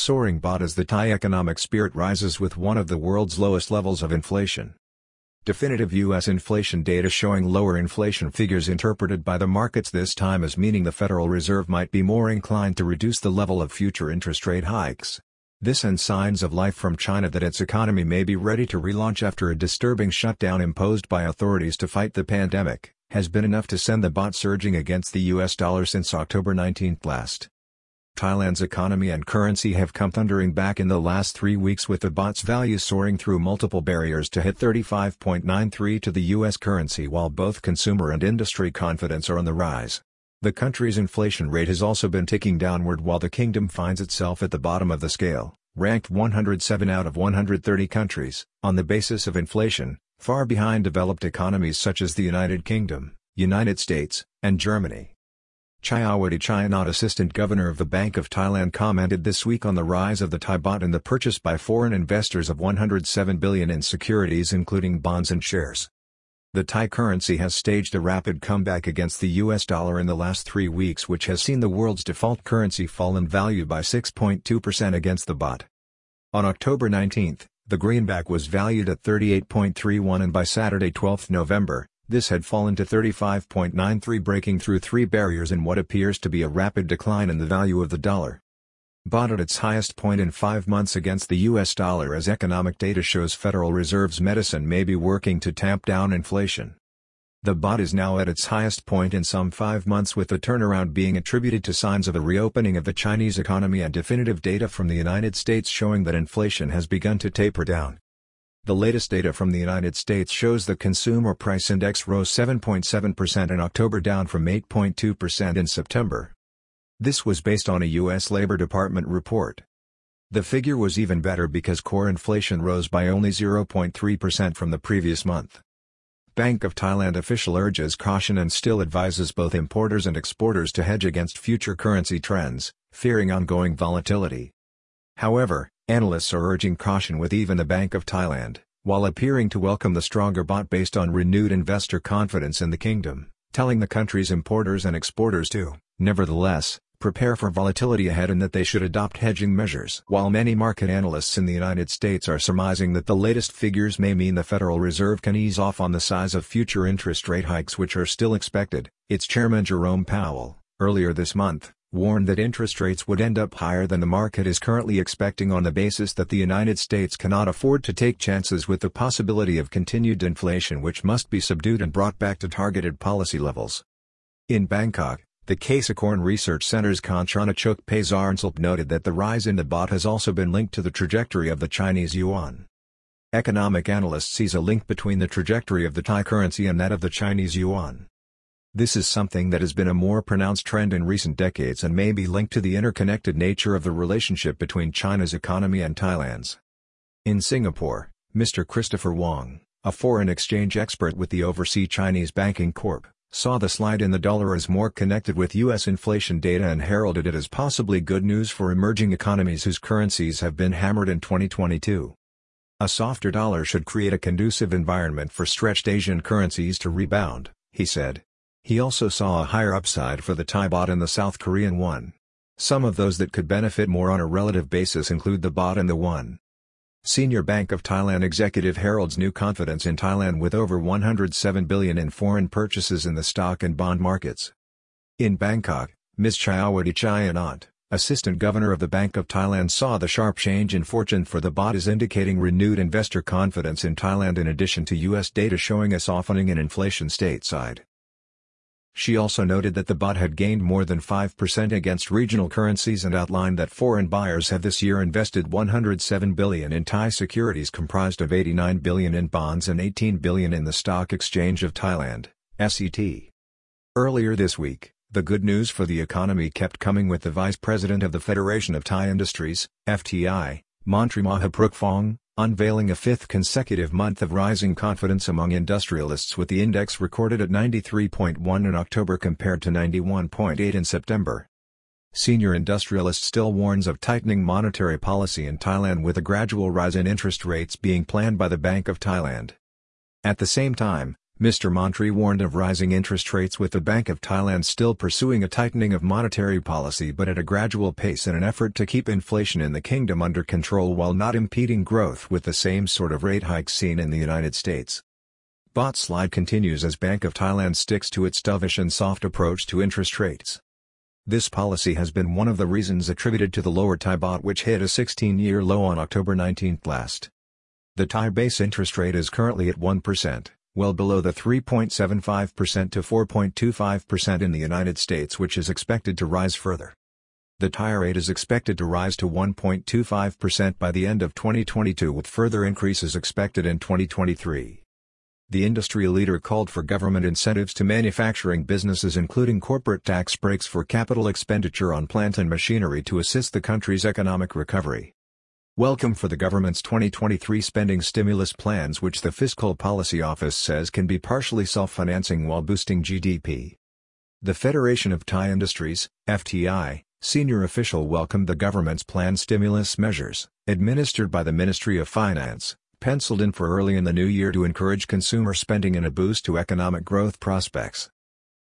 soaring baht as the Thai economic spirit rises with one of the world's lowest levels of inflation. Definitive U.S. inflation data showing lower inflation figures interpreted by the markets this time as meaning the Federal Reserve might be more inclined to reduce the level of future interest rate hikes. This and signs of life from China that its economy may be ready to relaunch after a disturbing shutdown imposed by authorities to fight the pandemic, has been enough to send the baht surging against the US dollar since October 19 last. Thailand's economy and currency have come thundering back in the last three weeks with the baht's value soaring through multiple barriers to hit 35.93 to the U.S. currency while both consumer and industry confidence are on the rise. The country's inflation rate has also been ticking downward while the kingdom finds itself at the bottom of the scale, ranked 107 out of 130 countries, on the basis of inflation, far behind developed economies such as the United Kingdom, United States, and Germany. Chayawati Chayanot Assistant Governor of the Bank of Thailand commented this week on the rise of the Thai baht and the purchase by foreign investors of 107 billion in securities including bonds and shares. The Thai currency has staged a rapid comeback against the US dollar in the last three weeks which has seen the world's default currency fall in value by 6.2% against the baht. On October 19, the greenback was valued at 38.31 and by Saturday 12 November, this had fallen to 35.93 breaking through three barriers in what appears to be a rapid decline in the value of the dollar. Baht at its highest point in five months against the US dollar as economic data shows Federal Reserve's medicine may be working to tamp down inflation. The baht is now at its highest point in some five months with the turnaround being attributed to signs of a reopening of the Chinese economy and definitive data from the United States showing that inflation has begun to taper down. The latest data from the United States shows the Consumer Price Index rose 7.7% in October down from 8.2% in September. This was based on a U.S. Labor Department report. The figure was even better because core inflation rose by only 0.3% from the previous month. Bank of Thailand official urges caution and still advises both importers and exporters to hedge against future currency trends, fearing ongoing volatility. However, Analysts are urging caution with even the Bank of Thailand, while appearing to welcome the stronger baht based on renewed investor confidence in the kingdom, telling the country's importers and exporters to, nevertheless, prepare for volatility ahead and that they should adopt hedging measures. While many market analysts in the United States are surmising that the latest figures may mean the Federal Reserve can ease off on the size of future interest rate hikes which are still expected, its chairman Jerome Powell, earlier this month, warned that interest rates would end up higher than the market is currently expecting on the basis that the United States cannot afford to take chances with the possibility of continued inflation which must be subdued and brought back to targeted policy levels. In Bangkok, the Kasikorn Research Center's Kongtrannachok Pazarnsalp noted that the rise in the baht has also been linked to the trajectory of the Chinese yuan. Economic analyst sees a link between the trajectory of the Thai currency and that of the Chinese yuan. This is something that has been a more pronounced trend in recent decades and may be linked to the interconnected nature of the relationship between China's economy and Thailand's. In Singapore, Mr. Christopher Wong, a foreign exchange expert with the Overseas Chinese Banking Corp., saw the slide in the dollar as more connected with U.S. inflation data and heralded it as possibly good news for emerging economies whose currencies have been hammered in 2022. A softer dollar should create a conducive environment for stretched Asian currencies to rebound, he said. He also saw a higher upside for the Thai baht and the South Korean won. Some of those that could benefit more on a relative basis include the baht and the won. Senior Bank of Thailand executive heralds new confidence in Thailand with over 107 billion in foreign purchases in the stock and bond markets. In Bangkok, Ms. Chayawati Chayanot, Assistant Governor of the Bank of Thailand saw the sharp change in fortune for the baht as indicating renewed investor confidence in Thailand in addition to U.S. data showing a softening in inflation stateside. She also noted that the baht had gained more than 5% against regional currencies and outlined that foreign buyers have this year invested 107 billion in Thai securities comprised of 89 billion in bonds and 18 billion in the Stock Exchange of Thailand, SET. Earlier this week, the good news for the economy kept coming with the Vice President of the Federation of Thai Industries, FTI, Montri Mahaprukphong, unveiling a fifth consecutive month of rising confidence among industrialists with the index recorded at 93.1 in October compared to 91.8 in September. Senior industrialist still warns of tightening monetary policy in Thailand with a gradual rise in interest rates being planned by the Bank of Thailand. At the same time, Mr. Montri warned of rising interest rates with the Bank of Thailand still pursuing a tightening of monetary policy but at a gradual pace in an effort to keep inflation in the kingdom under control while not impeding growth with the same sort of rate hikes seen in the United States. Baht slide continues as Bank of Thailand sticks to its dovish and soft approach to interest rates. This policy has been one of the reasons attributed to the lower Thai baht which hit a 16-year low on October 19 last. The Thai base interest rate is currently at 1% well below the 3.75% to 4.25% in the United States which is expected to rise further. The Thai rate is expected to rise to 1.25% by the end of 2022 with further increases expected in 2023. The industry leader called for government incentives to manufacturing businesses including corporate tax breaks for capital expenditure on plant and machinery to assist the country's economic recovery. Welcome for the government's 2023 spending stimulus plans which the Fiscal Policy Office says can be partially self-financing while boosting GDP. The Federation of Thai Industries, FTI, senior official welcomed the government's planned stimulus measures, administered by the Ministry of Finance, penciled in for early in the new year to encourage consumer spending and a boost to economic growth prospects.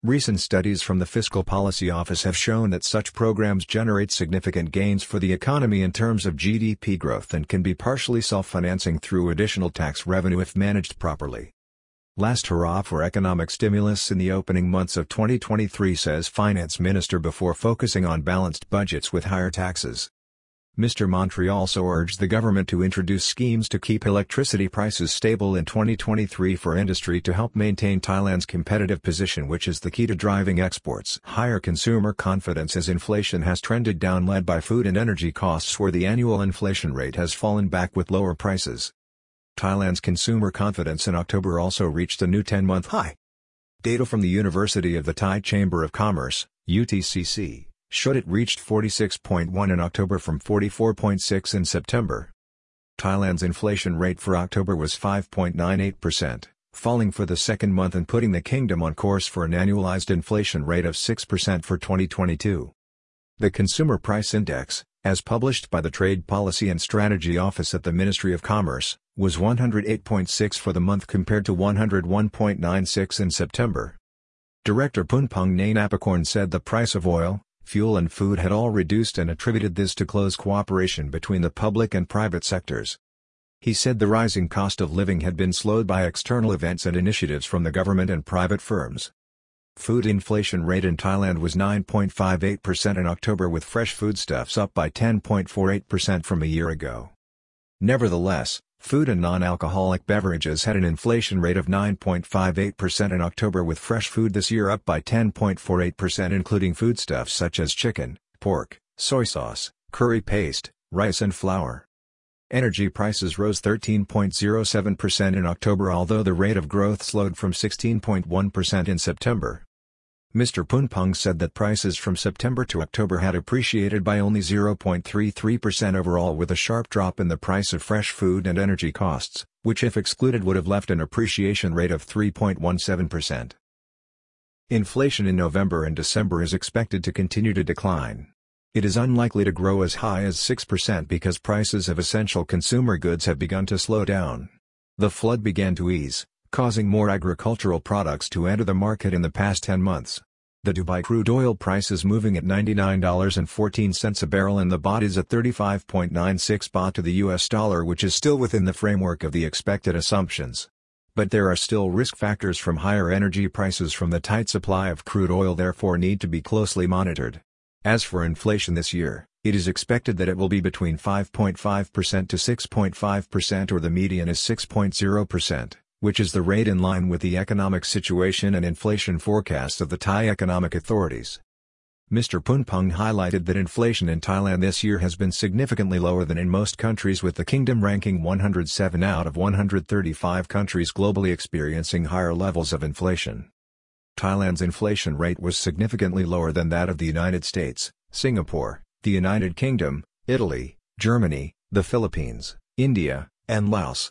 Recent studies from the Fiscal Policy Office have shown that such programs generate significant gains for the economy in terms of GDP growth and can be partially self-financing through additional tax revenue if managed properly. Last hurrah for economic stimulus in the opening months of 2023 says Finance Minister before focusing on balanced budgets with higher taxes. Mr. Montri also urged the government to introduce schemes to keep electricity prices stable in 2023 for industry to help maintain Thailand's competitive position which is the key to driving exports. Higher consumer confidence as inflation has trended down led by food and energy costs where the annual inflation rate has fallen back with lower prices. Thailand's consumer confidence in October also reached a new 10-month high. Data from the University of the Thai Chamber of Commerce, UTCC showed it reached 46.1 in October from 44.6 in September. Thailand's inflation rate for October was 5.98%, falling for the second month and putting the kingdom on course for an annualized inflation rate of 6% for 2022. The Consumer Price Index, as published by the Trade Policy and Strategy Office at the Ministry of Commerce, was 108.6 for the month compared to 101.96 in September. Director Punpong Nainapakorn said the price of oil, fuel and food had all reduced and attributed this to close cooperation between the public and private sectors. He said the rising cost of living had been slowed by external events and initiatives from the government and private firms. Food inflation rate in Thailand was 9.58% in October with fresh foodstuffs up by 10.48% from a year ago. Nevertheless, Food and non-alcoholic beverages had an inflation rate of 9.58% in October with fresh food this year up by 10.48% including foodstuffs such as chicken, pork, soy sauce, curry paste, rice and flour. Energy prices rose 13.07% in October although the rate of growth slowed from 16.1% in September. Mr. Punpong said that prices from September to October had appreciated by only 0.33% overall with a sharp drop in the price of fresh food and energy costs, which if excluded would have left an appreciation rate of 3.17%. Inflation in November and December is expected to continue to decline. It is unlikely to grow as high as 6% because prices of essential consumer goods have begun to slow down. The flood began to ease, causing more agricultural products to enter the market in the past 10 months. The Dubai crude oil price is moving at $99.14 a barrel and the baht is at 35.96 baht to the US dollar which is still within the framework of the expected assumptions. But there are still risk factors from higher energy prices from the tight supply of crude oil therefore need to be closely monitored. As for inflation this year, it is expected that it will be between 5.5% to 6.5% or the median is 6.0% which is the rate in line with the economic situation and inflation forecasts of the Thai economic authorities. Mr. Punpong highlighted that inflation in Thailand this year has been significantly lower than in most countries with the kingdom ranking 107 out of 135 countries globally experiencing higher levels of inflation. Thailand's inflation rate was significantly lower than that of the United States, Singapore, the United Kingdom, Italy, Germany, the Philippines, India, and Laos.